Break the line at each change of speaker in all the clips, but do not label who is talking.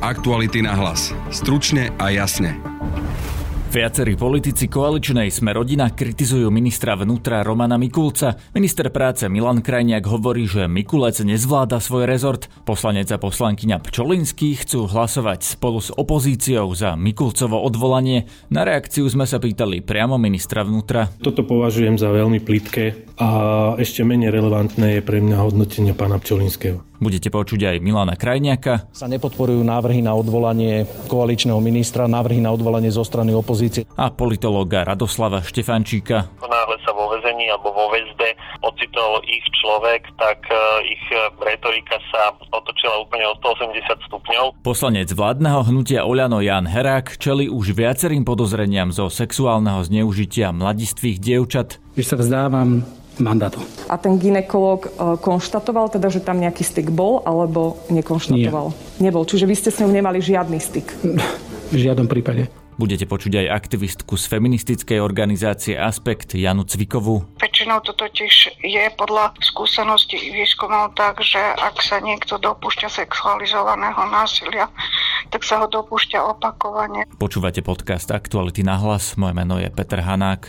Aktuality na hlas. Stručne a jasne.
Viacerí politici koaličnej sme rodina kritizujú ministra vnútra Romana Mikulca. Minister práce Milan Krajniak hovorí, že Mikulec nezvláda svoj rezort. Poslanec a poslankyňa Pčolinský chcú hlasovať spolu s opozíciou za Mikulcovo odvolanie. Na reakciu sme sa pýtali priamo ministra vnútra.
Toto považujem za veľmi plitké a ešte menej relevantné je pre mňa hodnotenie pána Pčolinského.
Budete počuť aj Milana Krajniaka.
Sa nepodporujú návrhy na odvolanie koaličného ministra, návrhy na odvolanie zo strany opozície.
A politológa Radoslava Štefančíka.
Náhle sa vo vezení alebo vo väzbe ocitol ich človek, tak e, ich retorika sa otočila úplne o 180 stupňov.
Poslanec vládneho hnutia Oľano Jan Herák čeli už viacerým podozreniam zo sexuálneho zneužitia mladistvých dievčat.
Že sa vzdávam mandátu.
A ten ginekolog e, konštatoval teda, že tam nejaký styk bol, alebo nekonštatoval? Nie. Nebol, čiže vy ste s ňou nemali žiadny styk?
V žiadnom prípade.
Budete počuť aj aktivistku z feministickej organizácie Aspekt Janu Cvikovu.
Väčšinou to totiž je podľa skúsenosti výskumov tak, že ak sa niekto dopúšťa sexualizovaného násilia, tak sa ho dopúšťa opakovane.
Počúvate podcast Aktuality na hlas. Moje meno je Peter Hanák.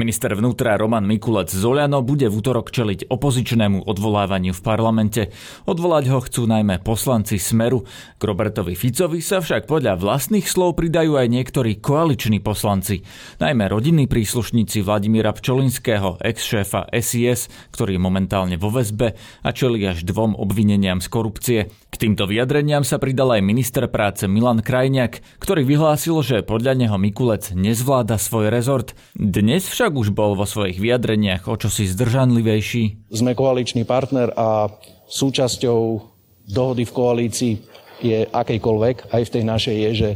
Minister vnútra Roman Mikulec z Oľano bude v útorok čeliť opozičnému odvolávaniu v parlamente. Odvolať ho chcú najmä poslanci Smeru. K Robertovi Ficovi sa však podľa vlastných slov pridajú aj niektorí koaliční poslanci. Najmä rodinní príslušníci Vladimíra Pčolinského, ex-šéfa SIS, ktorý je momentálne vo väzbe a čeli až dvom obvineniam z korupcie. K týmto vyjadreniam sa pridal aj minister práce Milan Krajniak, ktorý vyhlásil, že podľa neho Mikulec nezvláda svoj rezort. Dnes však však už bol vo svojich vyjadreniach o čosi zdržanlivejší.
Sme koaličný partner a súčasťou dohody v koalícii je akejkoľvek, aj v tej našej je, že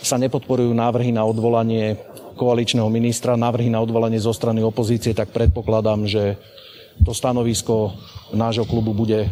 sa nepodporujú návrhy na odvolanie koaličného ministra, návrhy na odvolanie zo strany opozície, tak predpokladám, že to stanovisko nášho klubu bude e,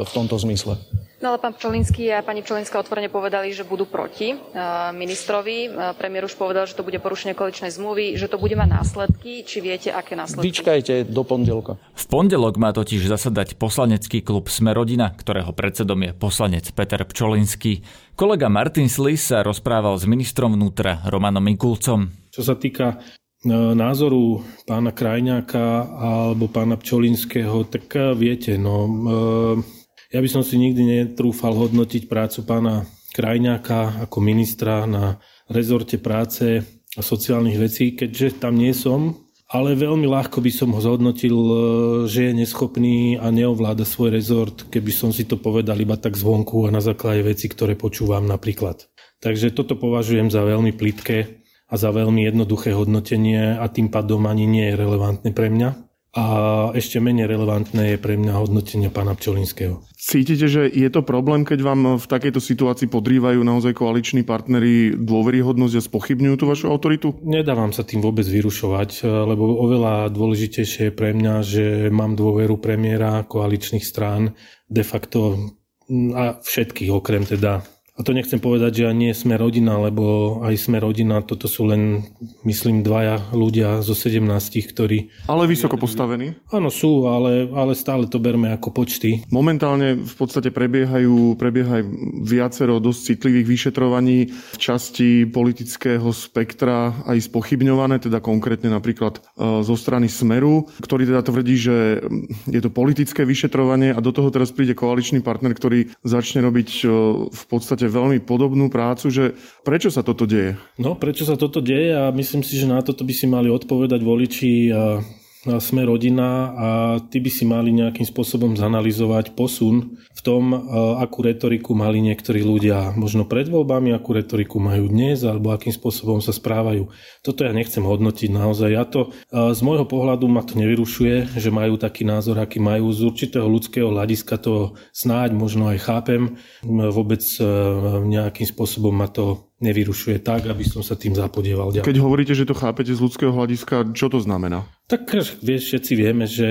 v tomto zmysle.
No ale pán Pčolinský a pani Pčolinská otvorene povedali, že budú proti uh, ministrovi. Uh, premiér už povedal, že to bude porušenie koaličnej zmluvy, že to bude mať následky. Či viete, aké následky?
Vyčkajte do pondelka.
V pondelok má totiž zasadať poslanecký klub Smerodina, ktorého predsedom je poslanec Peter Pčolinský. Kolega Martin Slis sa rozprával s ministrom vnútra Romanom Mikulcom.
Čo sa týka e, názoru pána Krajňáka alebo pána Pčolinského, tak viete, no, ja by som si nikdy netrúfal hodnotiť prácu pána Krajňáka ako ministra na rezorte práce a sociálnych vecí, keďže tam nie som, ale veľmi ľahko by som ho zhodnotil, e, že je neschopný a neovláda svoj rezort, keby som si to povedal iba tak zvonku a na základe veci, ktoré počúvam napríklad. Takže toto považujem za veľmi plitké a za veľmi jednoduché hodnotenie a tým pádom ani nie je relevantné pre mňa. A ešte menej relevantné je pre mňa hodnotenie pána Pčolinského.
Cítite, že je to problém, keď vám v takejto situácii podrývajú naozaj koaliční partnery dôveryhodnosť a spochybňujú tú vašu autoritu?
Nedávam sa tým vôbec vyrušovať, lebo oveľa dôležitejšie je pre mňa, že mám dôveru premiéra koaličných strán de facto a všetkých, okrem teda a to nechcem povedať, že nie sme rodina, lebo aj sme rodina, toto sú len, myslím, dvaja ľudia zo 17, ktorí...
Ale vysoko postavení?
Áno, sú, ale, ale stále to berme ako počty.
Momentálne v podstate prebiehajú, prebiehajú viacero dosť citlivých vyšetrovaní v časti politického spektra aj spochybňované, teda konkrétne napríklad e, zo strany Smeru, ktorý teda tvrdí, že je to politické vyšetrovanie a do toho teraz príde koaličný partner, ktorý začne robiť e, v podstate podstate veľmi podobnú prácu, že prečo sa toto deje?
No, prečo sa toto deje a myslím si, že na toto by si mali odpovedať voliči a sme rodina a ty by si mali nejakým spôsobom zanalizovať posun v tom, akú retoriku mali niektorí ľudia možno pred voľbami, akú retoriku majú dnes alebo akým spôsobom sa správajú. Toto ja nechcem hodnotiť naozaj. Ja to z môjho pohľadu ma to nevyrušuje, že majú taký názor, aký majú. Z určitého ľudského hľadiska to snáď možno aj chápem. Vôbec nejakým spôsobom ma to nevyrušuje tak, aby som sa tým zapodieval ďalej.
Keď hovoríte, že to chápete z ľudského hľadiska, čo to znamená?
Tak vieš, všetci vieme, že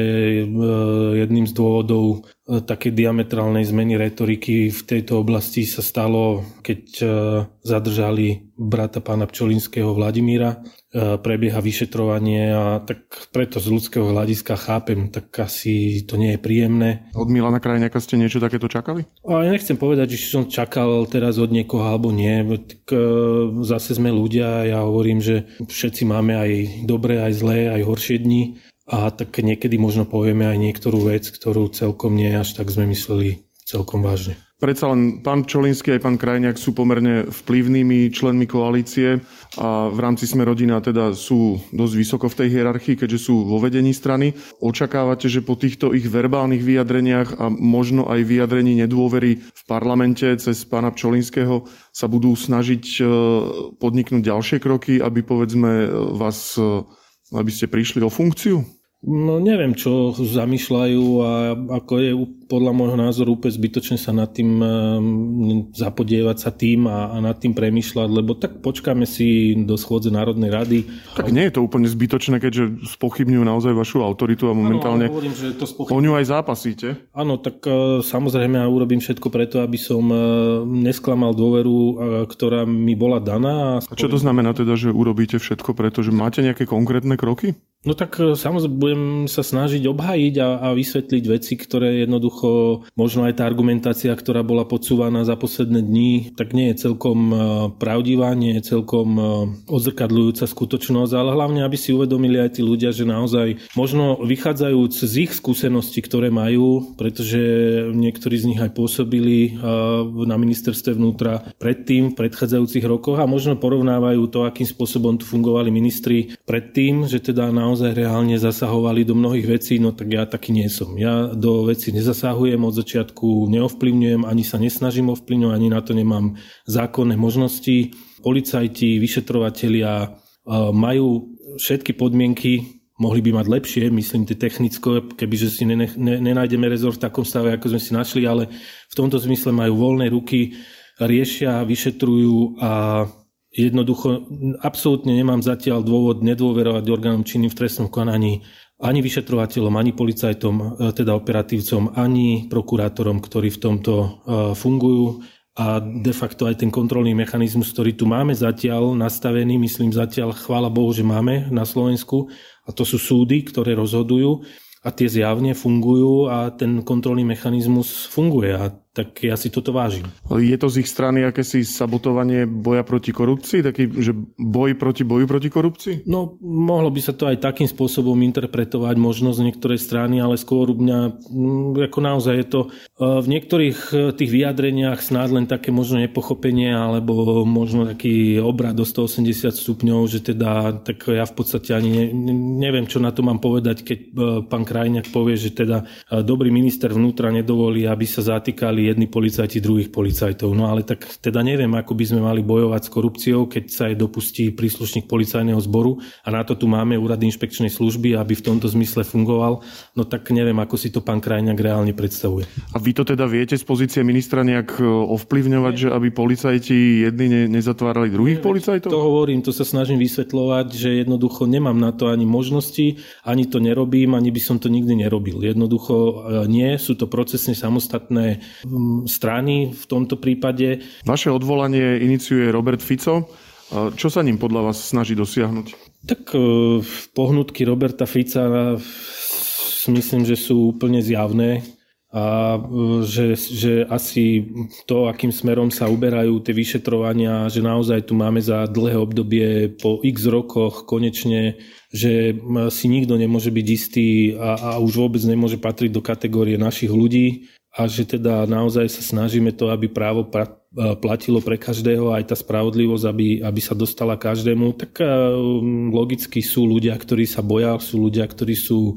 jedným z dôvodov také diametrálnej zmeny retoriky v tejto oblasti sa stalo, keď zadržali brata pána Pčolinského Vladimíra E, prebieha vyšetrovanie a tak preto z ľudského hľadiska chápem, tak asi to nie je príjemné.
Od Milana Krajňaka ste niečo takéto čakali?
A ja nechcem povedať, že som čakal teraz od niekoho alebo nie. Tak, e, zase sme ľudia, ja hovorím, že všetci máme aj dobré, aj zlé, aj horšie dni a tak niekedy možno povieme aj niektorú vec, ktorú celkom nie až tak sme mysleli celkom vážne.
Predsa len pán Čolinský aj pán Krajňák sú pomerne vplyvnými členmi koalície a v rámci Sme rodina teda sú dosť vysoko v tej hierarchii, keďže sú vo vedení strany. Očakávate, že po týchto ich verbálnych vyjadreniach a možno aj vyjadrení nedôvery v parlamente cez pána Čolinského sa budú snažiť e, podniknúť ďalšie kroky, aby povedzme vás, e, aby ste prišli o funkciu?
No neviem, čo zamýšľajú a ako je podľa môjho názoru úplne zbytočne sa nad tým ehm, zapodievať sa tým a, a nad tým premýšľať, lebo tak počkáme si do schôdze Národnej rady.
Tak nie je to úplne zbytočné, keďže spochybňujú naozaj vašu autoritu a momentálne ano, hovorím, že to spochybňujú. o ňu aj zápasíte.
Áno, tak uh, samozrejme ja urobím všetko preto, aby som uh, nesklamal dôveru, uh, ktorá mi bola daná.
A, a čo to znamená teda, že urobíte všetko preto, že máte nejaké konkrétne kroky?
No tak e, samozrejme budem sa snažiť obhajiť a, a vysvetliť veci, ktoré jednoducho, možno aj tá argumentácia, ktorá bola podsúvaná za posledné dni, tak nie je celkom e, pravdivá, nie je celkom e, odzrkadľujúca skutočnosť, ale hlavne, aby si uvedomili aj tí ľudia, že naozaj možno vychádzajúc z ich skúseností, ktoré majú, pretože niektorí z nich aj pôsobili na ministerstve vnútra predtým, v predchádzajúcich rokoch a možno porovnávajú to, akým spôsobom tu fungovali ministri predtým, že teda naozaj naozaj reálne zasahovali do mnohých vecí, no tak ja taký nie som. Ja do veci nezasahujem od začiatku, neovplyvňujem, ani sa nesnažím ovplyvňovať, ani na to nemám zákonné možnosti. Policajti, vyšetrovatelia e, majú všetky podmienky, mohli by mať lepšie, myslím tie technicko, kebyže si nenájdeme rezort v takom stave, ako sme si našli, ale v tomto zmysle majú voľné ruky, riešia, vyšetrujú a Jednoducho, absolútne nemám zatiaľ dôvod nedôverovať orgánom činným v trestnom konaní ani vyšetrovateľom, ani policajtom, e, teda operatívcom, ani prokurátorom, ktorí v tomto e, fungujú. A de facto aj ten kontrolný mechanizmus, ktorý tu máme zatiaľ nastavený, myslím zatiaľ, chvála Bohu, že máme na Slovensku, a to sú súdy, ktoré rozhodujú a tie zjavne fungujú a ten kontrolný mechanizmus funguje. A tak ja si toto vážim.
Je to z ich strany akési sabotovanie boja proti korupcii? Taký, že boj proti boju proti korupcii?
No, mohlo by sa to aj takým spôsobom interpretovať možno z niektorej strany, ale skôr mňa, mm, ako naozaj je to e, v niektorých e, tých vyjadreniach snáď len také možno nepochopenie alebo možno taký obrad do 180 stupňov, že teda, tak ja v podstate ani ne, neviem, čo na to mám povedať, keď e, pán Krajňák povie, že teda dobrý minister vnútra nedovolí, aby sa zatýkali jedni policajti druhých policajtov. No ale tak teda neviem, ako by sme mali bojovať s korupciou, keď sa aj dopustí príslušník policajného zboru a na to tu máme úrad inšpekčnej služby, aby v tomto zmysle fungoval. No tak neviem, ako si to pán Krajňák reálne predstavuje.
A vy to teda viete z pozície ministra nejak e, ovplyvňovať, že aby policajti jedni ne, nezatvárali druhých neviem, policajtov?
To hovorím, to sa snažím vysvetľovať, že jednoducho nemám na to ani možnosti, ani to nerobím, ani by som to nikdy nerobil. Jednoducho e, nie, sú to procesne samostatné strany v tomto prípade.
Vaše odvolanie iniciuje Robert Fico. Čo sa ním podľa vás snaží dosiahnuť?
Tak e, pohnutky Roberta Fica myslím, že sú úplne zjavné a e, že, že asi to, akým smerom sa uberajú tie vyšetrovania, že naozaj tu máme za dlhé obdobie po x rokoch konečne, že si nikto nemôže byť istý a, a už vôbec nemôže patriť do kategórie našich ľudí a že teda naozaj sa snažíme to, aby právo platilo pre každého, aj tá spravodlivosť, aby, aby sa dostala každému, tak logicky sú ľudia, ktorí sa boja, sú ľudia, ktorí sú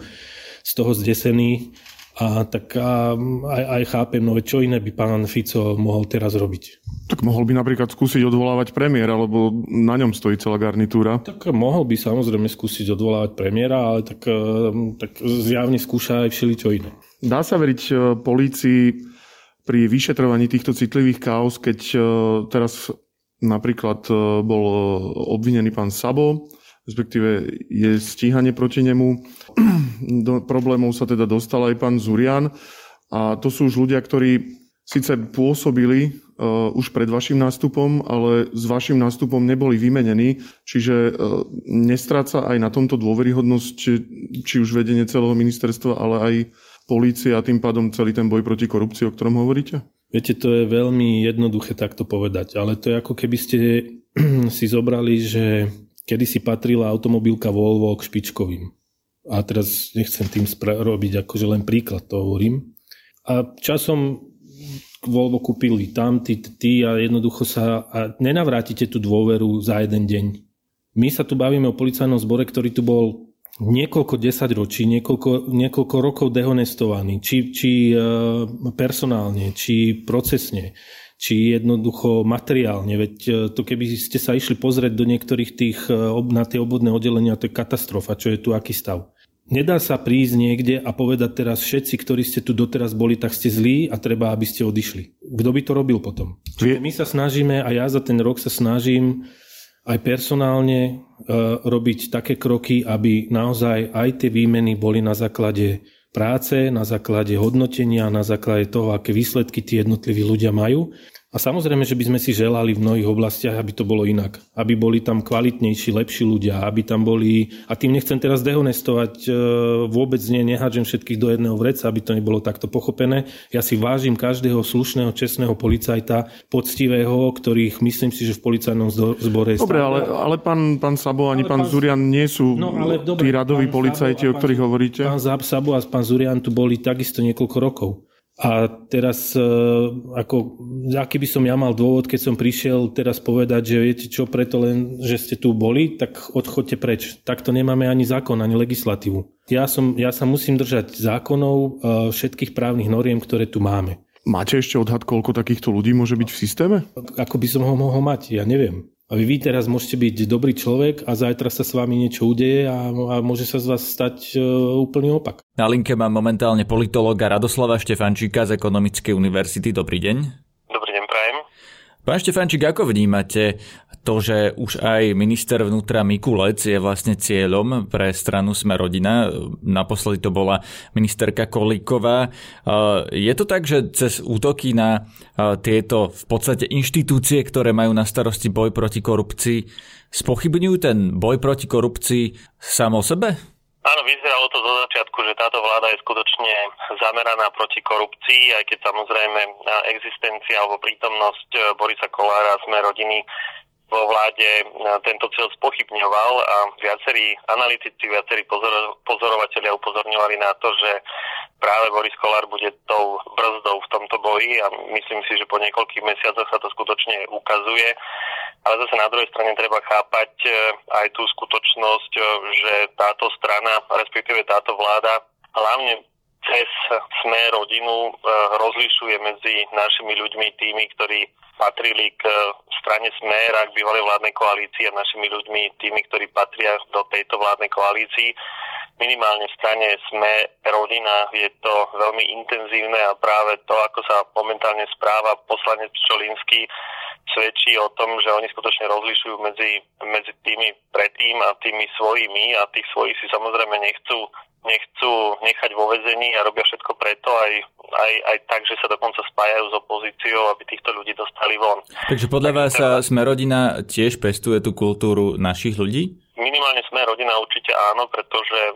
z toho zdesení a tak a, aj, aj chápem, no čo iné by pán Fico mohol teraz robiť.
Tak mohol by napríklad skúsiť odvolávať premiéra, lebo na ňom stojí celá garnitúra.
Tak mohol by samozrejme skúsiť odvolávať premiéra, ale tak, tak zjavne skúša aj všeličo iné.
Dá sa veriť e, polícii pri vyšetrovaní týchto citlivých kaos, keď e, teraz napríklad e, bol obvinený pán Sabo, respektíve je stíhanie proti nemu. Do problémov sa teda dostal aj pán Zurian a to sú už ľudia, ktorí síce pôsobili už pred vašim nástupom, ale s vašim nástupom neboli vymenení, čiže nestráca aj na tomto dôveryhodnosť, či už vedenie celého ministerstva, ale aj polície a tým pádom celý ten boj proti korupcii, o ktorom hovoríte?
Viete, to je veľmi jednoduché takto povedať, ale to je ako keby ste si zobrali, že kedy si patrila automobilka Volvo k špičkovým. A teraz nechcem tým spra- robiť akože len príklad, to hovorím. A časom Volvo kúpili tam, ty, ty a jednoducho sa a nenavrátite tú dôveru za jeden deň. My sa tu bavíme o policajnom zbore, ktorý tu bol niekoľko desať ročí, niekoľko, niekoľko rokov dehonestovaný, či, či e, personálne, či procesne, či jednoducho materiálne. Veď e, to keby ste sa išli pozrieť do niektorých tých, e, na tie obvodné oddelenia, to je katastrofa, čo je tu aký stav. Nedá sa prísť niekde a povedať teraz všetci, ktorí ste tu doteraz boli, tak ste zlí a treba, aby ste odišli. Kto by to robil potom? Čiže my sa snažíme a ja za ten rok sa snažím aj personálne e, robiť také kroky, aby naozaj aj tie výmeny boli na základe práce, na základe hodnotenia, na základe toho, aké výsledky tí jednotliví ľudia majú a samozrejme, že by sme si želali v mnohých oblastiach, aby to bolo inak. Aby boli tam kvalitnejší, lepší ľudia, aby tam boli... A tým nechcem teraz dehonestovať, e, vôbec nie, nehádžem všetkých do jedného vreca, aby to nebolo takto pochopené. Ja si vážim každého slušného, čestného policajta, poctivého, ktorých myslím si, že v policajnom zbore...
Dobre, ale, ale pán, pán Sabo ani pán, pán Zurian nie sú no, ale dobre, tí radoví policajti, o ktorých hovoríte?
Pán Sabo a pán Zurian tu boli takisto niekoľko rokov. A teraz, e, ako, aký by som ja mal dôvod, keď som prišiel teraz povedať, že viete čo, preto len, že ste tu boli, tak odchodte preč. Takto nemáme ani zákon, ani legislatívu. Ja, som, ja sa musím držať zákonov e, všetkých právnych noriem, ktoré tu máme.
Máte ešte odhad, koľko takýchto ľudí môže byť v systéme?
Ako by som ho mohol mať, ja neviem. A vy teraz môžete byť dobrý človek a zajtra sa s vami niečo udeje a, a môže sa z vás stať e, úplný opak.
Na linke mám momentálne politologa Radoslava Štefančíka z Ekonomickej univerzity. Dobrý deň.
Dobrý deň, prajem.
Pán Štefančík, ako vnímate to, že už aj minister vnútra Mikulec je vlastne cieľom pre stranu Sme rodina. Naposledy to bola ministerka Kolíková. Je to tak, že cez útoky na tieto v podstate inštitúcie, ktoré majú na starosti boj proti korupcii, spochybňujú ten boj proti korupcii samo sebe?
Áno, vyzeralo to zo začiatku, že táto vláda je skutočne zameraná proti korupcii, aj keď samozrejme existencia alebo prítomnosť e, Borisa Kolára sme rodiny vo vláde e, tento cieľ spochybňoval a viacerí analytici, viacerí pozor, pozorovateľia upozorňovali na to, že práve Boris Kolár bude tou brzdou v tomto boji a myslím si, že po niekoľkých mesiacoch sa to skutočne ukazuje. Ale zase na druhej strane treba chápať e, aj tú skutočnosť, e, že táto strana, respektíve táto vláda, hlavne cez sme rodinu rozlišuje medzi našimi ľuďmi tými, ktorí patrili k strane Smer a k bývalej vládnej koalícii a našimi ľuďmi, tými, ktorí patria do tejto vládnej koalícii. Minimálne v strane Sme rodina je to veľmi intenzívne a práve to, ako sa momentálne správa poslanec Čolinský, svedčí o tom, že oni skutočne rozlišujú medzi, medzi tými predtým a tými svojimi a tých svojich si samozrejme nechcú nechcú nechať vo vezení a robia všetko preto aj, aj, aj tak, že sa dokonca spájajú s opozíciou, aby týchto ľudí dostali von.
Takže podľa vás sa Sme rodina tiež pestuje tú kultúru našich ľudí?
Minimálne Sme rodina určite áno, pretože e,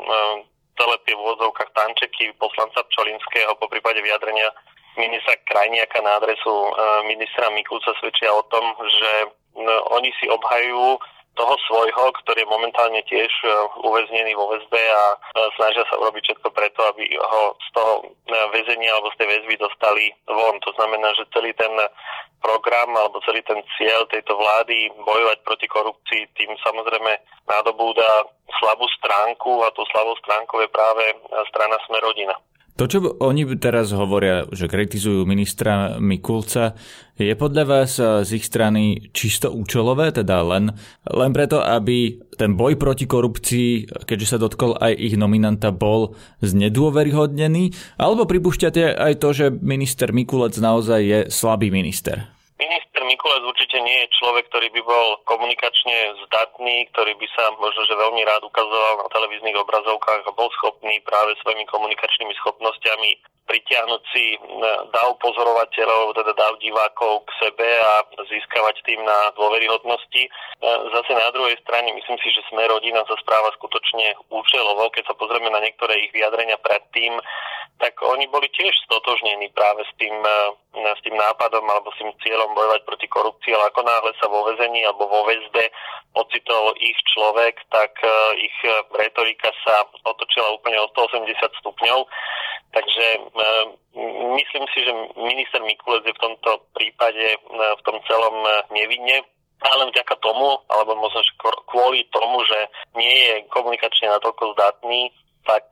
celé tie v úvodzovkách tančeky poslanca Pčolinského po prípade vyjadrenia ministra Krajniaka na adresu e, ministra Mikulca svedčia o tom, že e, oni si obhajujú toho svojho, ktorý je momentálne tiež e, uväznený vo väzbe a e, snažia sa urobiť všetko preto, aby ho z toho e, väzenia alebo z tej väzby dostali von. To znamená, že celý ten program alebo celý ten cieľ tejto vlády bojovať proti korupcii tým samozrejme nádobúda slabú stránku a tou slabou stránkou je práve strana Smerodina.
To, čo oni teraz hovoria, že kritizujú ministra Mikulca, je podľa vás eh, z ich strany čisto účelové, teda len, len preto, aby ten boj proti korupcii, keďže sa dotkol aj ich nominanta, bol znedôveryhodnený? Alebo pripúšťate aj to, že minister Mikulec naozaj je slabý minister?
Mikulec určite nie je človek, ktorý by bol komunikačne zdatný, ktorý by sa možno, že veľmi rád ukazoval na televíznych obrazovkách a bol schopný práve svojimi komunikačnými schopnosťami pritiahnuť si dav pozorovateľov, teda dav divákov k sebe a získavať tým na dôveryhodnosti. Zase na druhej strane myslím si, že sme rodina sa správa skutočne účelovo. Keď sa pozrieme na niektoré ich vyjadrenia predtým, tak oni boli tiež stotožnení práve s tým, s tým nápadom alebo s tým cieľom bojovať proti korupcii, ale ako náhle sa vo vezení alebo vo väzbe ocitol ich človek, tak ich retorika sa otočila úplne o 180 stupňov. Takže myslím si, že minister Mikulec je v tomto prípade v tom celom nevinne ale vďaka tomu, alebo možno kvôli tomu, že nie je komunikačne natoľko zdatný, tak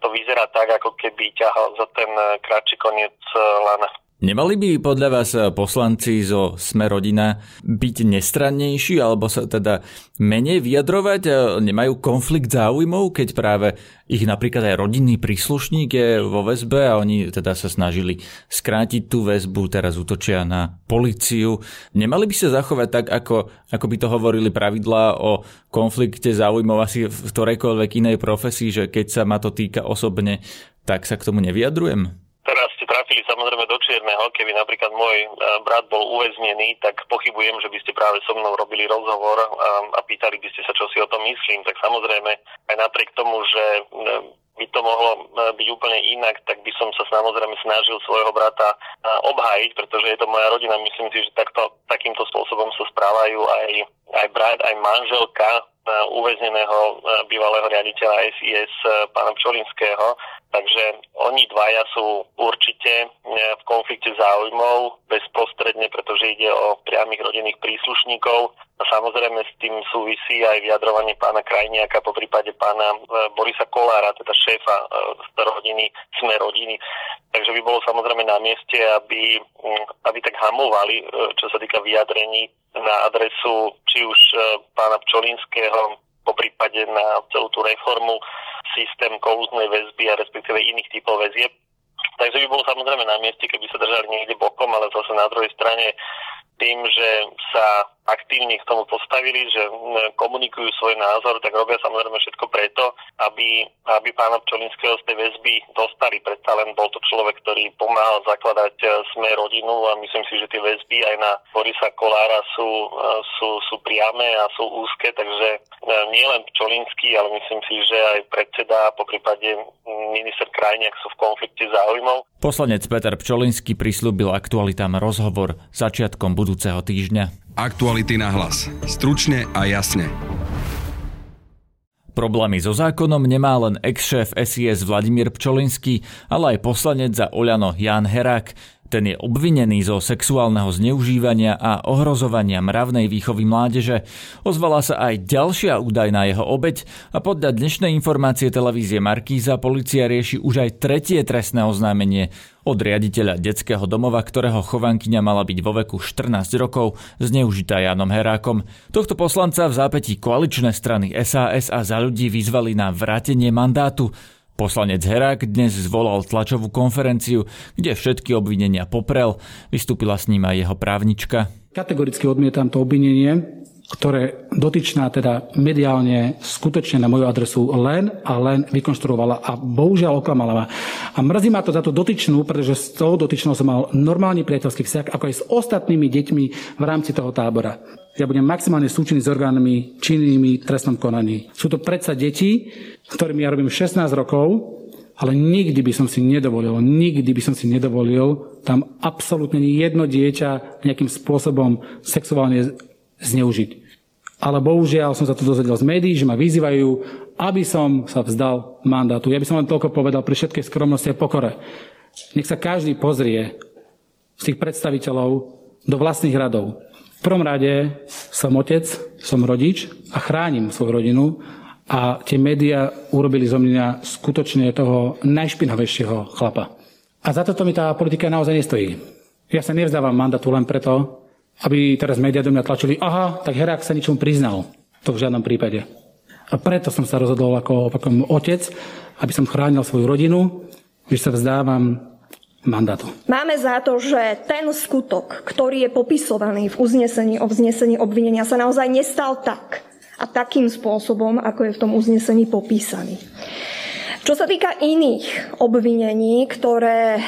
to vyzerá tak, ako keby ťahal za ten kratší koniec lana.
Nemali by podľa vás poslanci zo Sme rodina byť nestrannejší alebo sa teda menej vyjadrovať? Nemajú konflikt záujmov, keď práve ich napríklad aj rodinný príslušník je vo väzbe a oni teda sa snažili skrátiť tú väzbu, teraz útočia na policiu. Nemali by sa zachovať tak, ako, ako by to hovorili pravidlá o konflikte záujmov asi v ktorejkoľvek inej profesii, že keď sa ma to týka osobne, tak sa k tomu nevyjadrujem?
Samozrejme do čierneho. Keby napríklad môj e, brat bol uväznený, tak pochybujem, že by ste práve so mnou robili rozhovor a, a pýtali by ste sa, čo si o tom myslím. Tak samozrejme, aj napriek tomu, že e, by to mohlo e, byť úplne inak, tak by som sa samozrejme snažil svojho brata obhájiť, pretože je to moja rodina. Myslím si, že takto, takýmto spôsobom sa správajú aj, aj brat, aj manželka uväzneného bývalého riaditeľa SIS pána Pčolinského Takže oni dvaja sú určite e, v konflikte záujmov bezprostredne, pretože ide o priamých rodinných príslušníkov. A samozrejme s tým súvisí aj vyjadrovanie pána Krajniaka, po prípade pána e, Borisa Kolára, teda šéfa e, rodiny, sme rodiny. Takže by bolo samozrejme na mieste, aby, aby tak hamovali, čo sa týka vyjadrení na adresu či už pána Pčolinského, po prípade na celú tú reformu systém kolúznej väzby a respektíve iných typov väzieb. Takže by bolo samozrejme na mieste, keby sa držali niekde bokom, ale zase na druhej strane tým, že sa aktívne k tomu postavili, že komunikujú svoj názor, tak robia samozrejme všetko preto, aby, aby pána Pčolinského z tej väzby dostali. Predsa len bol to človek, ktorý pomáhal zakladať e, sme rodinu a myslím si, že tie väzby aj na Borisa Kolára sú, e, sú, sú priame a sú úzke, takže e, nie len Pčolinský, ale myslím si, že aj predseda, po prípade minister Krajniak sú v konflikte záujmov.
Poslanec Peter Pčolinský prislúbil aktualitám rozhovor začiatkom budúceho týždňa.
Aktuality na hlas. Stručne a jasne.
Problémy so zákonom nemá len ex-šéf SIS Vladimír Pčolinský, ale aj poslanec za Oľano Jan Herák. Ten je obvinený zo sexuálneho zneužívania a ohrozovania mravnej výchovy mládeže. Ozvala sa aj ďalšia údajná jeho obeď a podľa dnešnej informácie televízie Markíza policia rieši už aj tretie trestné oznámenie od riaditeľa detského domova, ktorého chovankyňa mala byť vo veku 14 rokov, zneužitá Janom Herákom. Tohto poslanca v zápätí koaličné strany SAS a za ľudí vyzvali na vrátenie mandátu. Poslanec Herák dnes zvolal tlačovú konferenciu, kde všetky obvinenia poprel. Vystúpila s ním aj jeho právnička.
Kategoricky odmietam to obvinenie, ktoré dotyčná teda mediálne skutočne na moju adresu len a len vykonštruovala a bohužiaľ oklamala ma. A mrzí ma to za to dotyčnú, pretože s tou dotyčnou som mal normálny priateľský vzťah, ako aj s ostatnými deťmi v rámci toho tábora ja budem maximálne súčinný s orgánmi činnými trestnom konaní. Sú to predsa deti, ktorými ja robím 16 rokov, ale nikdy by som si nedovolil, nikdy by som si nedovolil tam absolútne jedno dieťa nejakým spôsobom sexuálne zneužiť. Ale bohužiaľ som sa to dozvedel z médií, že ma vyzývajú, aby som sa vzdal mandátu. Ja by som len toľko povedal pri všetkej skromnosti a pokore. Nech sa každý pozrie z tých predstaviteľov do vlastných radov. V prvom rade som otec, som rodič a chránim svoju rodinu a tie médiá urobili zo mňa skutočne toho najšpinavejšieho chlapa. A za toto mi tá politika naozaj nestojí. Ja sa nevzdávam mandátu len preto, aby teraz médiá do mňa tlačili, aha, tak Herák sa ničomu priznal. To v žiadnom prípade. A preto som sa rozhodol ako opakom otec, aby som chránil svoju rodinu, že sa vzdávam mandátu.
Máme za to, že ten skutok, ktorý je popisovaný v uznesení o vznesení obvinenia, sa naozaj nestal tak a takým spôsobom, ako je v tom uznesení popísaný. Čo sa týka iných obvinení, ktoré e,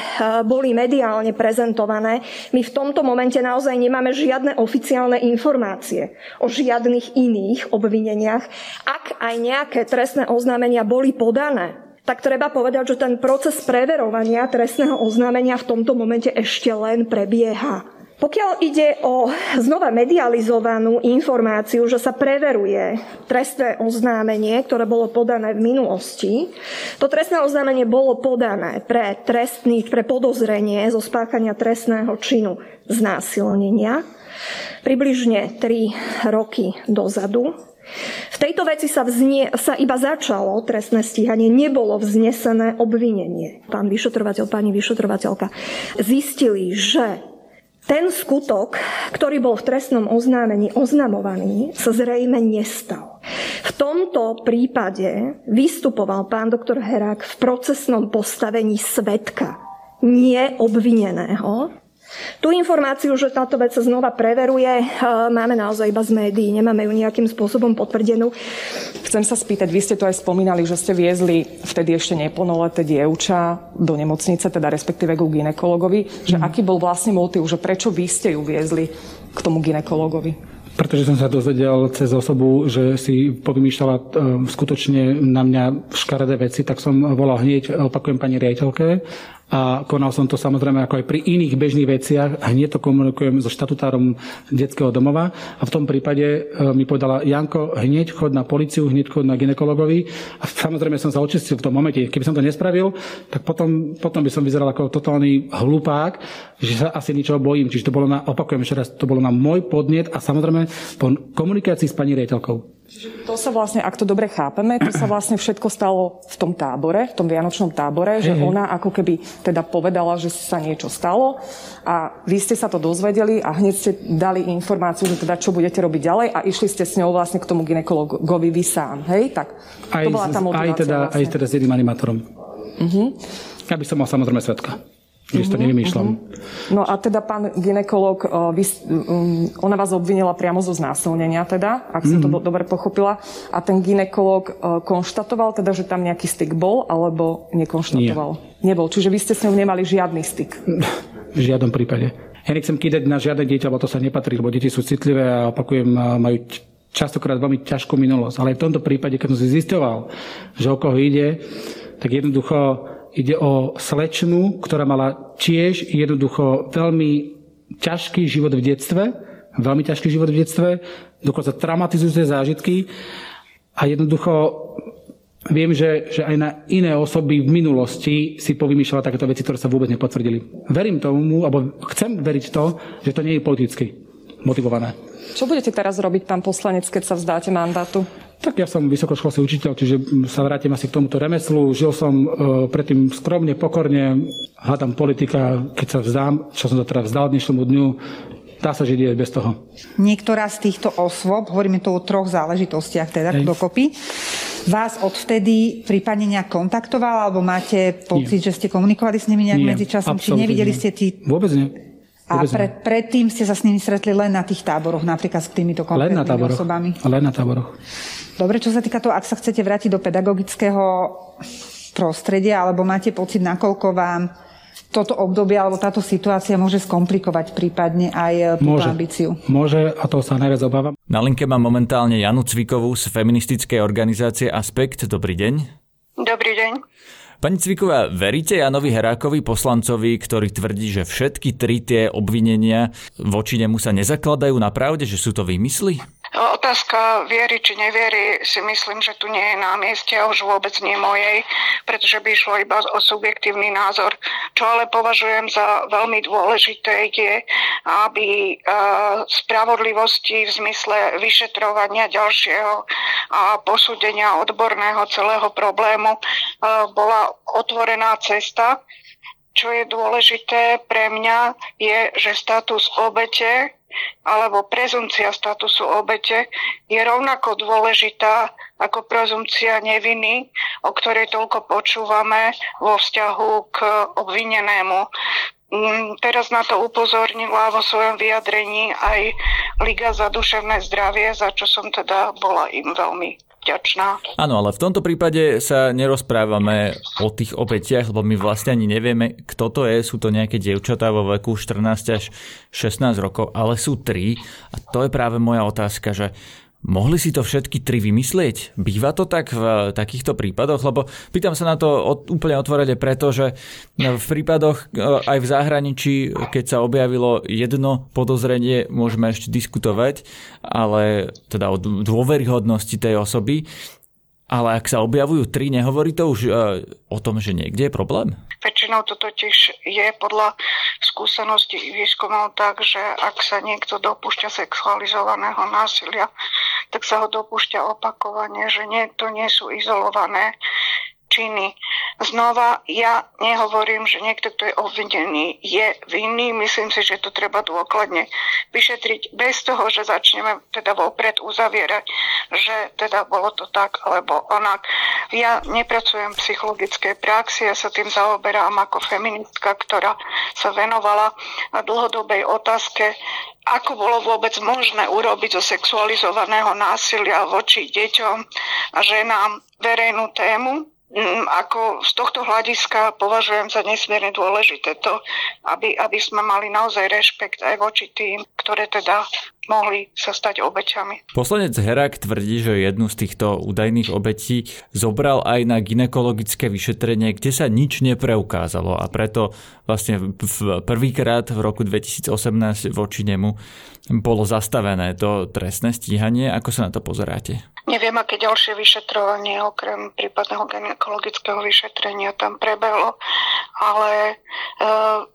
boli mediálne prezentované, my v tomto momente naozaj nemáme žiadne oficiálne informácie o žiadnych iných obvineniach. Ak aj nejaké trestné oznámenia boli podané, tak treba povedať, že ten proces preverovania trestného oznámenia v tomto momente ešte len prebieha. Pokiaľ ide o znova medializovanú informáciu, že sa preveruje trestné oznámenie, ktoré bolo podané v minulosti, to trestné oznámenie bolo podané pre trestný, pre podozrenie zo spáchania trestného činu znásilnenia približne 3 roky dozadu. V tejto veci sa, vznie, sa iba začalo trestné stíhanie, nebolo vznesené obvinenie. Pán vyšetrovateľ, pani vyšetrovateľka zistili, že ten skutok, ktorý bol v trestnom oznámení oznamovaný, sa zrejme nestal. V tomto prípade vystupoval pán doktor Herák v procesnom postavení svetka, nie obvineného, Tú informáciu, že táto vec sa znova preveruje, eh, máme naozaj iba z médií, nemáme ju nejakým spôsobom potvrdenú.
Chcem sa spýtať, vy ste to aj spomínali, že ste viezli vtedy ešte neplnoleté dievča do nemocnice, teda respektíve ku ginekologovi, že mm. aký bol vlastne motiv, že prečo vy ste ju viezli k tomu ginekologovi?
pretože som sa dozvedel cez osobu, že si povymýšľala e, skutočne na mňa škaredé veci, tak som volal hneď, opakujem pani riaditeľke, a konal som to samozrejme ako aj pri iných bežných veciach. Hneď to komunikujem so štatutárom detského domova a v tom prípade e, mi povedala Janko, hneď chod na policiu, hneď chod na ginekologovi a samozrejme som sa očistil v tom momente. Keby som to nespravil, tak potom, potom by som vyzeral ako totálny hlupák, že sa asi ničoho bojím. Čiže to bolo na, opakujem ešte raz, to bolo na môj podnet a samozrejme po komunikácii s pani riaditeľkou.
Čiže to sa vlastne, ak to dobre chápeme, to sa vlastne všetko stalo v tom tábore, v tom vianočnom tábore, že ona ako keby teda povedala, že sa niečo stalo a vy ste sa to dozvedeli a hneď ste dali informáciu, že teda čo budete robiť ďalej a išli ste s ňou vlastne k tomu ginekologovi vy sám, hej? Tak
aj, to bola tá motivácia aj teda, vlastne. aj teda s jedným animátorom. Uh-huh. Ja by som mal samozrejme svetka. Že to mhm, nevymýšľam.
Uh-huh. No a teda pán ginekolog, uh, vy, um, ona vás obvinila priamo zo znásilnenia teda, ak som uh-huh. to dobre pochopila. A ten ginekolog uh, konštatoval teda, že tam nejaký styk bol, alebo nekonštatoval? Nie. Nebol. Čiže vy ste s ňou nemali žiadny styk?
V žiadnom prípade. Ja nechcem kýdať na žiadne dieťa, lebo to sa nepatrí, lebo deti sú citlivé a opakujem, majú častokrát veľmi ťažkú minulosť. Ale v tomto prípade, keď som si zistoval, že o koho ide, tak jednoducho Ide o slečnu, ktorá mala tiež jednoducho veľmi ťažký život v detstve, veľmi ťažký život v detstve, dokonca traumatizujúce zážitky a jednoducho viem, že, že aj na iné osoby v minulosti si povymýšľala takéto veci, ktoré sa vôbec nepotvrdili. Verím tomu, alebo chcem veriť to, že to nie je politicky motivované.
Čo budete teraz robiť, pán poslanec, keď sa vzdáte mandátu?
Tak ja som vysokoškolský učiteľ, čiže sa vrátim asi k tomuto remeslu. Žil som e, predtým skromne, pokorne, hľadám politika, keď sa vzdám, čo som to teda vzdal dnešnému dňu, dá sa žiť bez toho.
Niektorá z týchto osôb, hovoríme tu o troch záležitostiach teda Hej. dokopy, vás odvtedy prípadne nejak kontaktovala, alebo máte pocit, Nie. že ste komunikovali s nimi nejak medzičasom, či nevideli nie. ste tí...
Vôbec nie.
A pre, predtým ste sa s nimi stretli len na tých táboroch, napríklad s týmito konkrétnymi len na táboroch. osobami?
Len na táboroch.
Dobre, čo sa týka toho, ak sa chcete vrátiť do pedagogického prostredia, alebo máte pocit, nakoľko vám toto obdobie alebo táto situácia môže skomplikovať prípadne aj túto môže, ambíciu.
Môže a to sa najviac obávam.
Na linke mám momentálne Janu Cvikovú z feministickej organizácie Aspekt. Dobrý deň.
Dobrý deň.
Pani Cviková, veríte Janovi Herákovi, poslancovi, ktorý tvrdí, že všetky tri tie obvinenia voči nemu sa nezakladajú na pravde, že sú to výmysly?
Otázka viery či neviery si myslím, že tu nie je na mieste a už vôbec nie mojej, pretože by išlo iba o subjektívny názor. Čo ale považujem za veľmi dôležité je, aby spravodlivosti v zmysle vyšetrovania ďalšieho a posúdenia odborného celého problému bola otvorená cesta čo je dôležité pre mňa, je, že status obete alebo prezumcia statusu obete je rovnako dôležitá ako prezumcia neviny, o ktorej toľko počúvame vo vzťahu k obvinenému. Mm, teraz na to upozornila vo svojom vyjadrení aj Liga za duševné zdravie, za čo som teda bola im veľmi vďačná.
Áno, ale v tomto prípade sa nerozprávame o tých obetiach, lebo my vlastne ani nevieme, kto to je. Sú to nejaké dievčatá vo veku 14 až 16 rokov, ale sú tri. A to je práve moja otázka, že Mohli si to všetky tri vymyslieť? Býva to tak v takýchto prípadoch? Lebo pýtam sa na to úplne otvorene preto, že v prípadoch e, aj v zahraničí, keď sa objavilo jedno podozrenie, môžeme ešte diskutovať, ale teda o dôveryhodnosti tej osoby. Ale ak sa objavujú tri, nehovorí to už uh, o tom, že niekde je problém?
Väčšinou to totiž je podľa skúsenosti výskumov tak, že ak sa niekto dopúšťa sexualizovaného násilia, tak sa ho dopúšťa opakovane, že nie, to nie sú izolované činy. Znova, ja nehovorím, že niekto, kto je obvinený, je vinný. Myslím si, že to treba dôkladne vyšetriť bez toho, že začneme teda vopred uzavierať, že teda bolo to tak alebo onak. Ja nepracujem v psychologickej praxi, ja sa tým zaoberám ako feministka, ktorá sa venovala dlhodobej otázke, ako bolo vôbec možné urobiť zo sexualizovaného násilia voči deťom a ženám verejnú tému ako z tohto hľadiska považujem za nesmierne dôležité to, aby, aby sme mali naozaj rešpekt aj voči tým, ktoré teda mohli sa stať obeťami.
Poslanec Herák tvrdí, že jednu z týchto údajných obetí zobral aj na ginekologické vyšetrenie, kde sa nič nepreukázalo a preto vlastne prvýkrát v roku 2018 voči nemu bolo zastavené to trestné stíhanie. Ako sa na to pozeráte?
Neviem, aké ďalšie vyšetrovanie okrem prípadného gynekologického vyšetrenia tam prebehlo, ale e,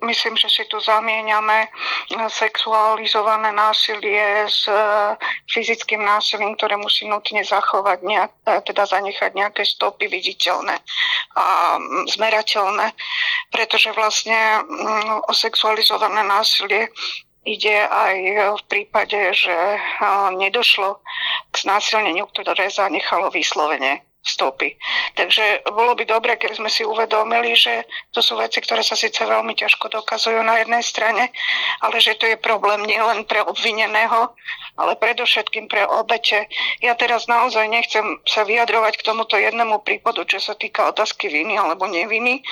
myslím, že si tu zamieňame sexualizované násilie s e, fyzickým násilím, ktoré musí nutne zachovať, nejak, e, teda zanechať nejaké stopy viditeľné a zmerateľné, pretože vlastne o sexualizované násilie ide aj v prípade, že nedošlo k znásilneniu, ktoré zanechalo vyslovene stopy. Takže bolo by dobre, keby sme si uvedomili, že to sú veci, ktoré sa síce veľmi ťažko dokazujú na jednej strane, ale že to je problém nielen pre obvineného, ale predovšetkým pre obete. Ja teraz naozaj nechcem sa vyjadrovať k tomuto jednému prípadu, čo sa týka otázky viny alebo neviny,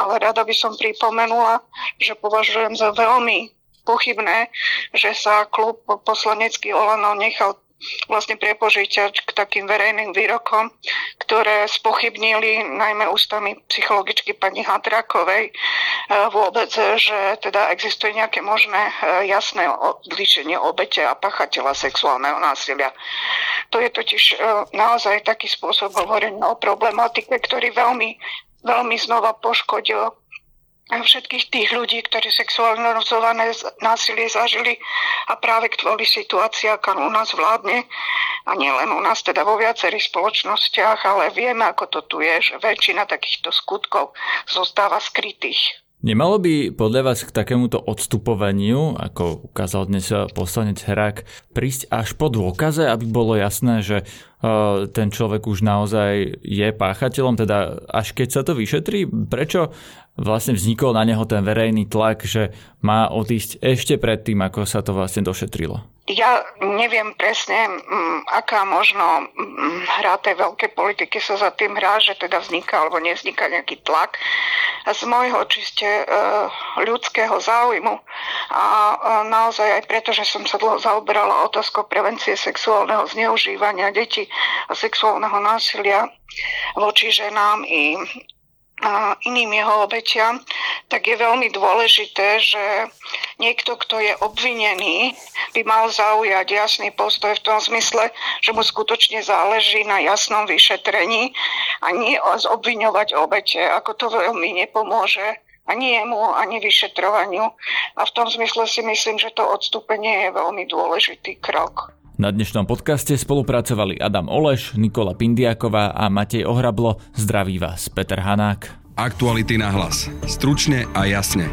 ale rada by som pripomenula, že považujem za veľmi pochybné, že sa klub poslanecký Olano nechal vlastne prepožiť k takým verejným výrokom, ktoré spochybnili najmä ústami psychologičky pani Hadrakovej e, vôbec, že teda existuje nejaké možné e, jasné odlišenie obete a pachateľa sexuálneho násilia. To je totiž e, naozaj taký spôsob hovorenia o problematike, ktorý veľmi, veľmi znova poškodil všetkých tých ľudí, ktorí sexuálne rozhované násilie zažili a práve kvôli situácii, aká u nás vládne, a nielen u nás, teda vo viacerých spoločnostiach, ale vieme, ako to tu je, že väčšina takýchto skutkov zostáva skrytých.
Nemalo by podľa vás k takémuto odstupovaniu, ako ukázal dnes poslanec Herák, prísť až po dôkaze, aby bolo jasné, že ten človek už naozaj je páchateľom, teda až keď sa to vyšetrí? Prečo vlastne vznikol na neho ten verejný tlak, že má odísť ešte predtým, ako sa to vlastne došetrilo?
Ja neviem presne, mm, aká možno mm, hra tej veľkej politiky sa za tým hrá, že teda vzniká alebo nevzniká nejaký tlak. Z môjho čiste e, ľudského záujmu. A naozaj aj preto, že som sa dlho zaoberala otázkou prevencie sexuálneho zneužívania detí a sexuálneho násilia voči ženám i a iným jeho obetiam, tak je veľmi dôležité, že niekto, kto je obvinený, by mal zaujať jasný postoj v tom zmysle, že mu skutočne záleží na jasnom vyšetrení a nie obviňovať obete, ako to veľmi nepomôže ani jemu, ani vyšetrovaniu. A v tom zmysle si myslím, že to odstúpenie je veľmi dôležitý krok.
Na dnešnom podcaste spolupracovali Adam Oleš, Nikola Pindiaková a Matej Ohrablo. Zdraví vás Peter Hanák.
Aktuality na hlas. Stručne a jasne.